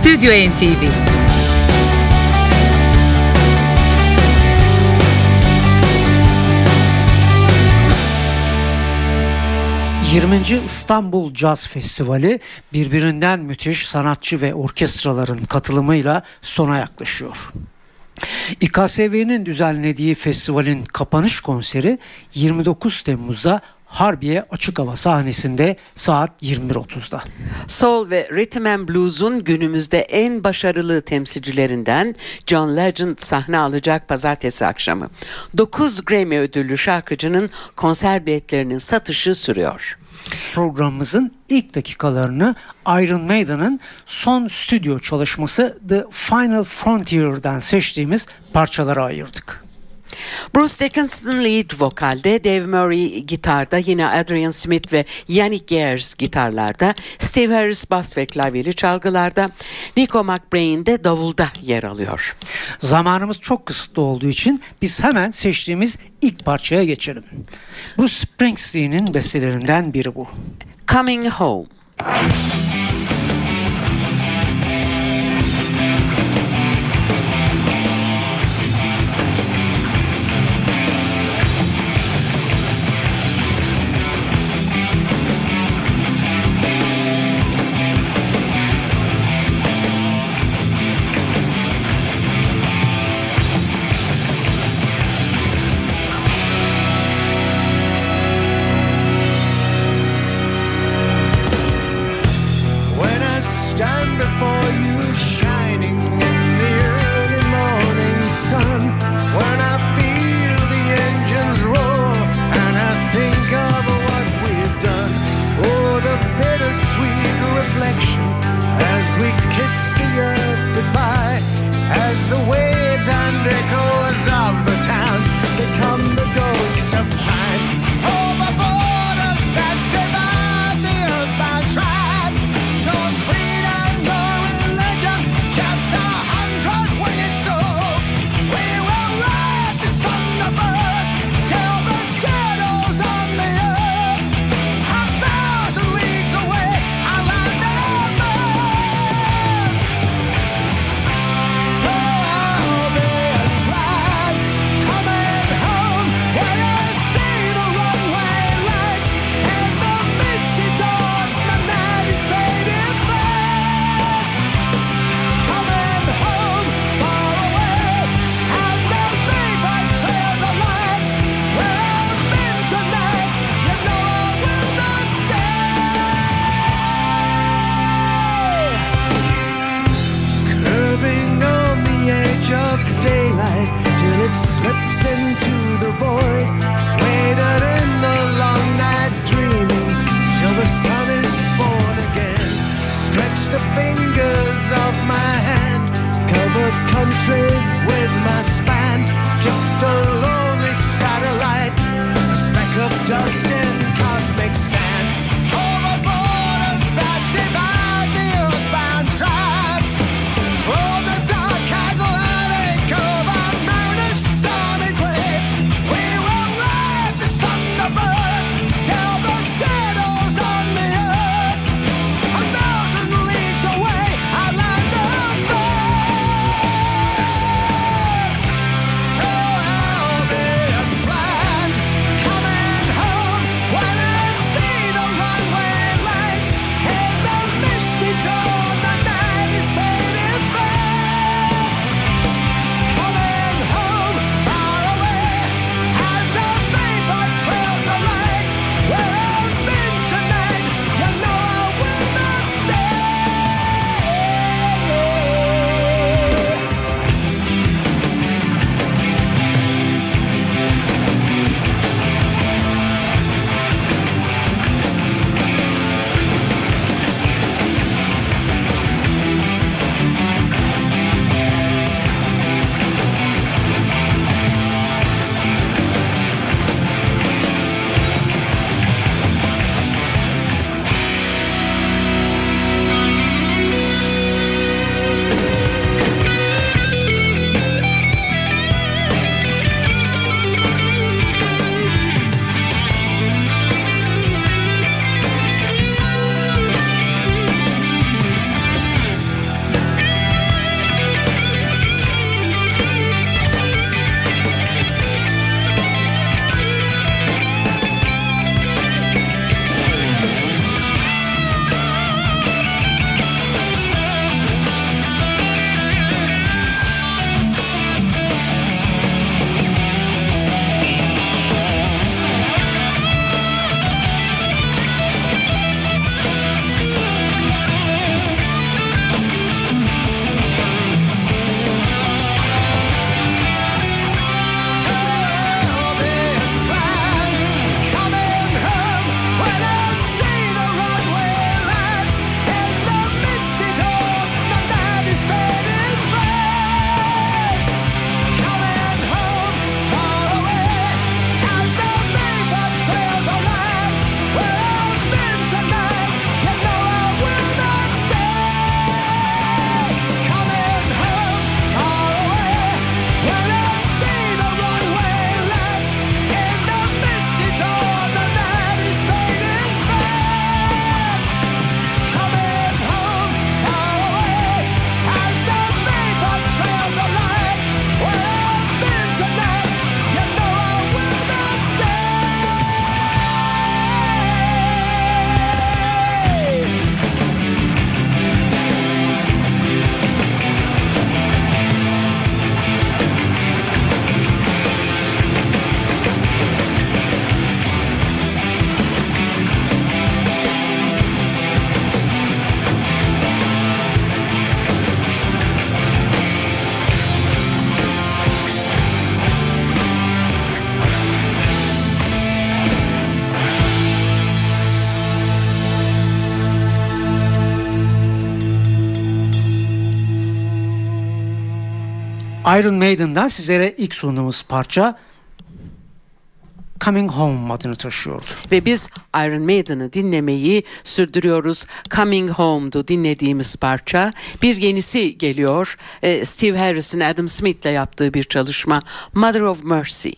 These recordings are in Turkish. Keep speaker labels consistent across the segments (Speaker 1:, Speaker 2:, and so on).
Speaker 1: Stüdyo NTV
Speaker 2: ...20. İstanbul Caz Festivali birbirinden müthiş sanatçı ve orkestraların katılımıyla sona yaklaşıyor. İKSV'nin düzenlediği festivalin kapanış konseri 29 Temmuz'da Harbiye Açık Hava sahnesinde saat 21.30'da.
Speaker 3: Soul ve Rhythm and Blues'un günümüzde en başarılı temsilcilerinden John Legend sahne alacak pazartesi akşamı. 9 Grammy ödüllü şarkıcının konser biletlerinin satışı sürüyor.
Speaker 2: Programımızın ilk dakikalarını Iron Maiden'ın son stüdyo çalışması The Final Frontier'dan seçtiğimiz parçalara ayırdık.
Speaker 3: Bruce Dickinson lead vokalde, Dave Murray gitarda, yine Adrian Smith ve Yannick Gers gitarlarda, Steve Harris bas ve klavyeli çalgılarda, Nico McBrain de davulda yer alıyor.
Speaker 2: Zamanımız çok kısıtlı olduğu için biz hemen seçtiğimiz ilk parçaya geçelim. Bruce Springsteen'in bestelerinden biri bu.
Speaker 3: Coming Home.
Speaker 4: Stand before you shining in the early morning sun, when I feel the engines roar and I think of what we've done, oh, the bittersweet reflection as we kiss the earth goodbye, as the
Speaker 2: Iron Maiden'dan sizlere ilk sunduğumuz parça Coming Home adını taşıyordu.
Speaker 3: Ve biz Iron Maiden'ı dinlemeyi sürdürüyoruz. Coming Home'du dinlediğimiz parça. Bir yenisi geliyor. Ee, Steve Harris'in Adam Smith'le yaptığı bir çalışma. Mother of Mercy.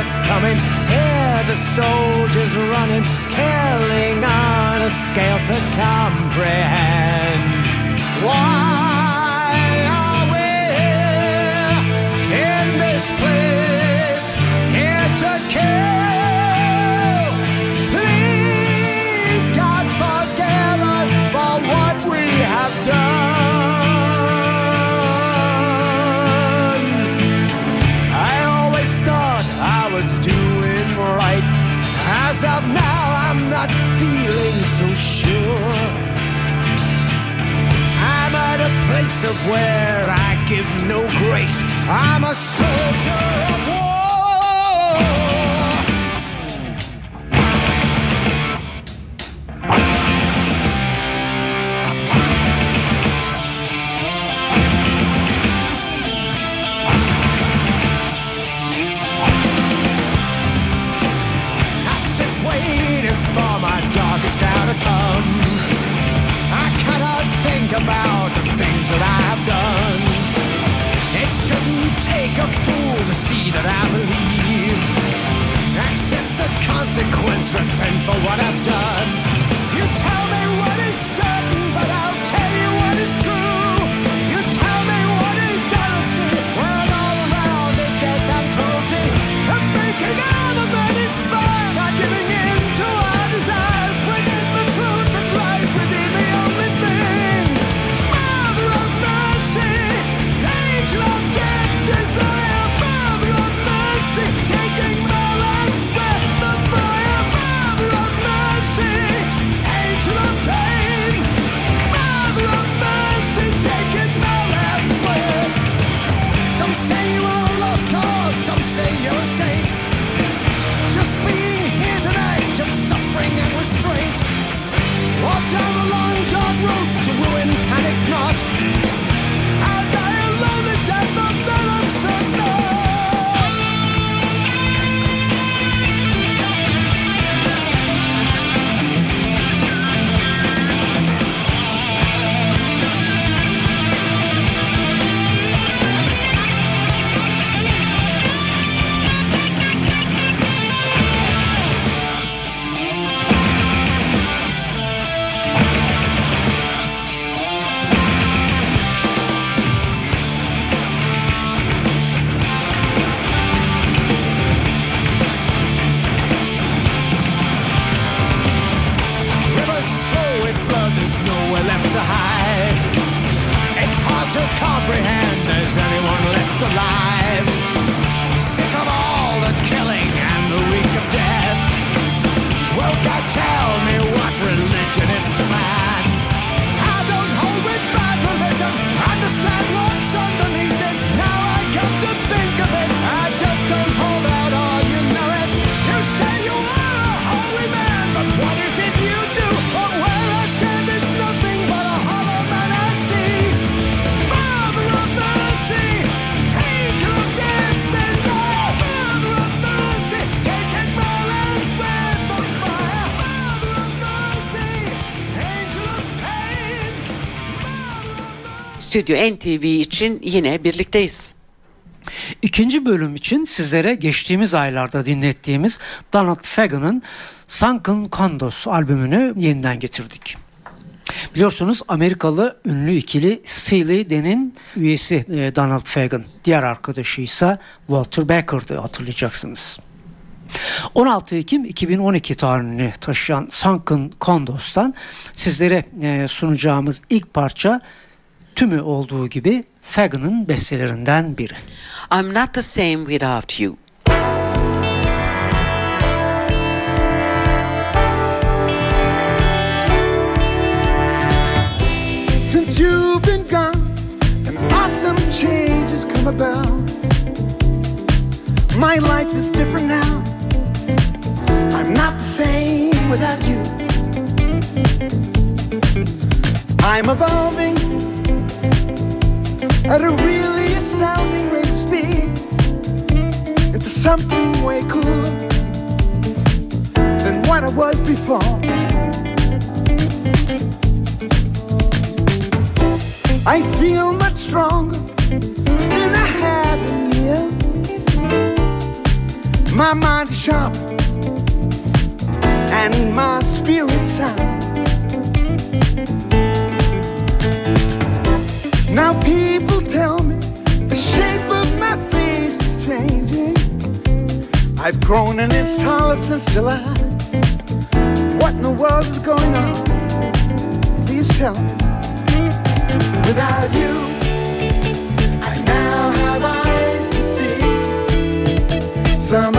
Speaker 4: are coming. Hear the soldiers running, killing on a scale to comprehend. Why? place of where I give no grace. I'm a soldier
Speaker 3: Stüdyo NTV için yine birlikteyiz.
Speaker 2: İkinci bölüm için sizlere geçtiğimiz aylarda dinlettiğimiz Donald Fagan'ın Sunken Condos albümünü yeniden getirdik. Biliyorsunuz Amerikalı ünlü ikili Steely Dan'in üyesi e, Donald Fagan. Diğer arkadaşı ise Walter Becker'dı hatırlayacaksınız. 16 Ekim 2012 tarihini taşıyan Sunken Condos'tan sizlere e, sunacağımız ilk parça tümü olduğu gibi Fagan'ın bestelerinden biri.
Speaker 3: I'm not the same without you.
Speaker 5: Since you've been gone, an awesome change has come about. My life is different now. I'm not the same without you. I'm evolving at a really astounding rate of speed into something way cooler than what I was before. I feel much stronger than I have in years. My mind is sharp and my spirit sound. I've grown an inch taller since July. What in the world is going on? Please tell me without you. I now have eyes to see some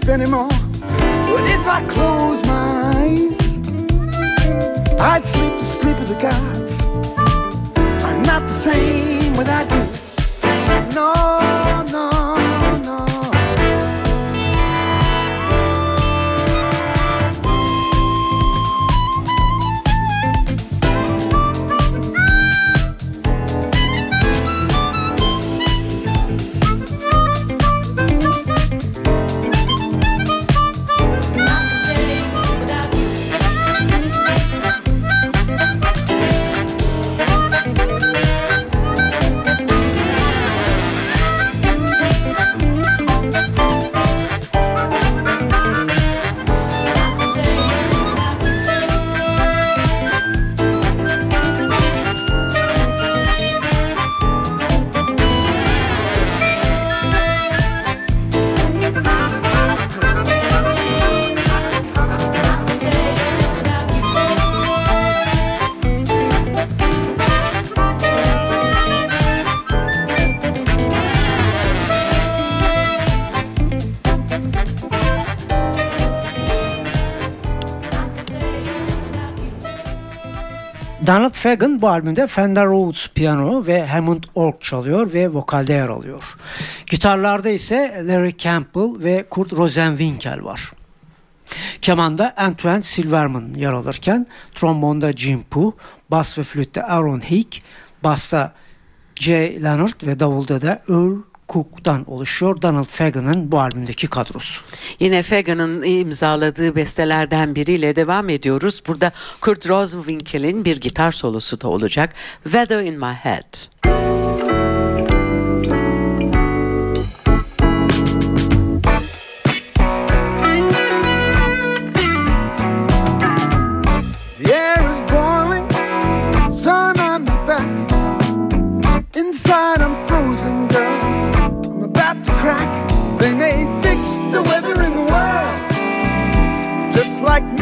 Speaker 5: sleep anymore, but if I close my eyes, I'd sleep the sleep of the gods. I'm not the same without you. No, no,
Speaker 2: Donald Fagen bu albümde Fender Rhodes piyano ve Hammond org çalıyor ve vokalde yer alıyor. Gitarlarda ise Larry Campbell ve Kurt Rosenwinkel var. Kemanda Antoine Silverman yer alırken trombonda Jim Pooh, bas ve flütte Aaron Hick, basta Jay Leonard ve davulda da Earl Cook'tan oluşuyor Donald Fagan'ın bu albümdeki kadrosu.
Speaker 3: Yine Fagan'ın imzaladığı bestelerden biriyle devam ediyoruz. Burada Kurt Rosenwinkel'in bir gitar solosu da olacak. Weather in my head.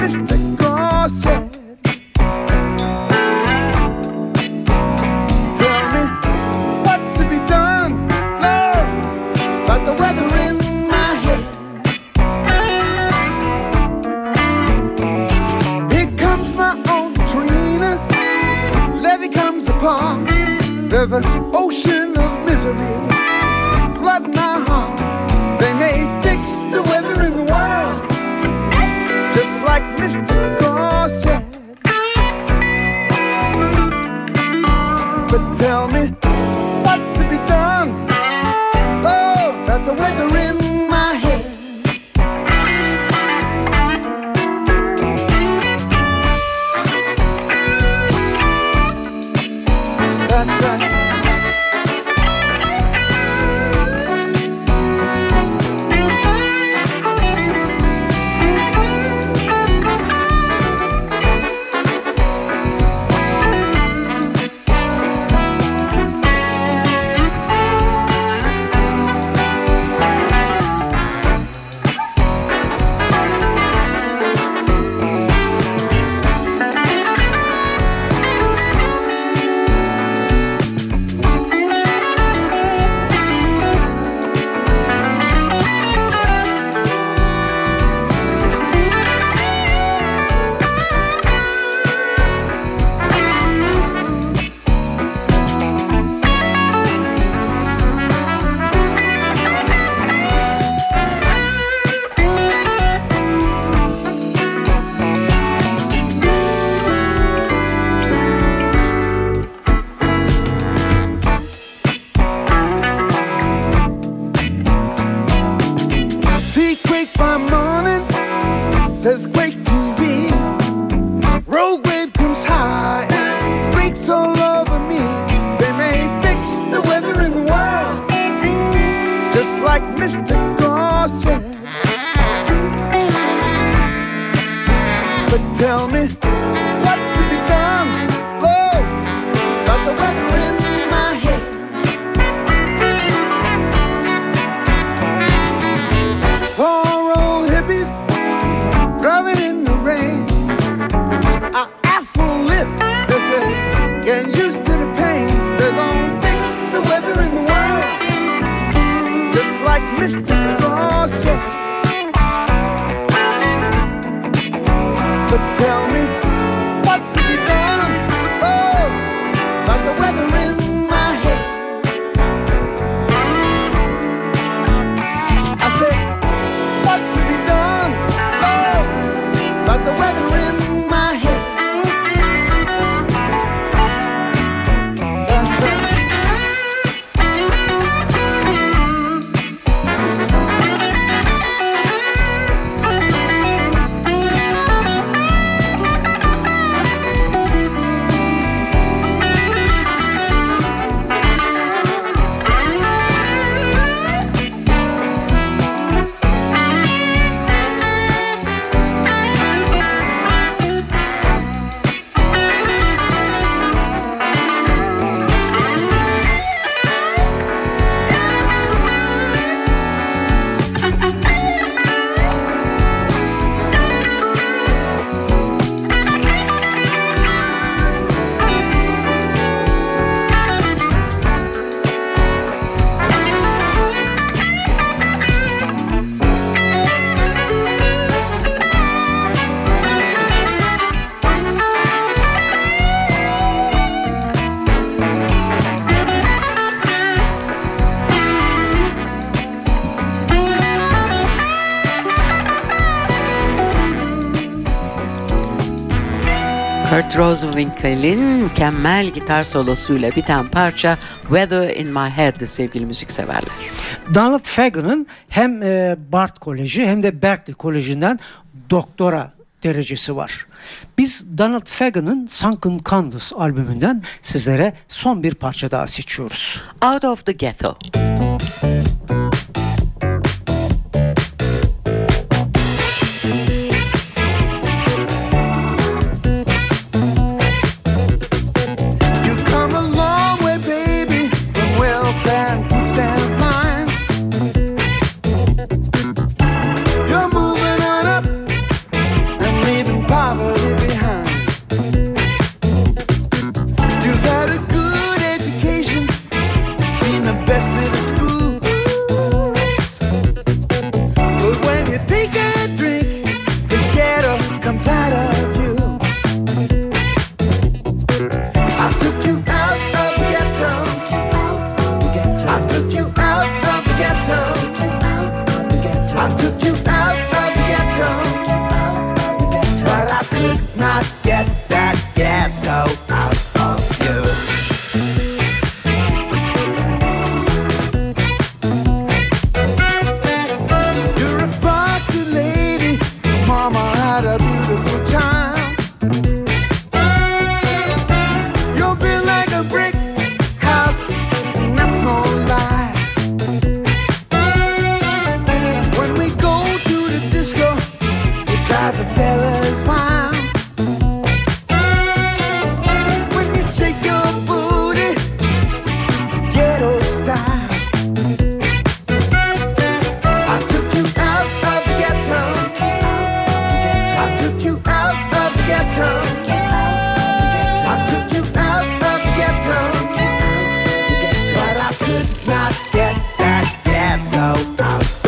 Speaker 5: Mr. Tell me what's to be done, the weather in my head. Here comes my comes. There's an ocean of misery. Flood my heart. They may fix the weather. tell me what's to be done. Oh, that's the way to. Kurt Rosenwinkel'in mükemmel gitar solosuyla biten parça Weather in My Head sevgili müzikseverler.
Speaker 2: Donald Fagen'ın hem e, Bard Koleji hem de Berkeley Koleji'nden doktora derecesi var. Biz Donald Fagen'ın Sunken Canvas albümünden sizlere son bir parça daha seçiyoruz.
Speaker 5: Out of the Ghetto.
Speaker 6: blacked out. out.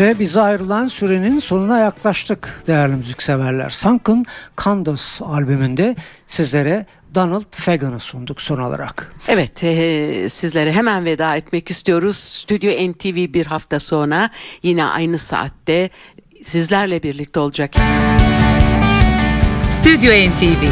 Speaker 2: İşte bize ayrılan sürenin sonuna yaklaştık değerli müzikseverler. Sunken Condos albümünde sizlere Donald Fagen'ı sunduk son olarak.
Speaker 3: Evet, e, sizlere hemen veda etmek istiyoruz. Stüdyo NTV bir hafta sonra yine aynı saatte sizlerle birlikte olacak.
Speaker 1: Stüdyo NTV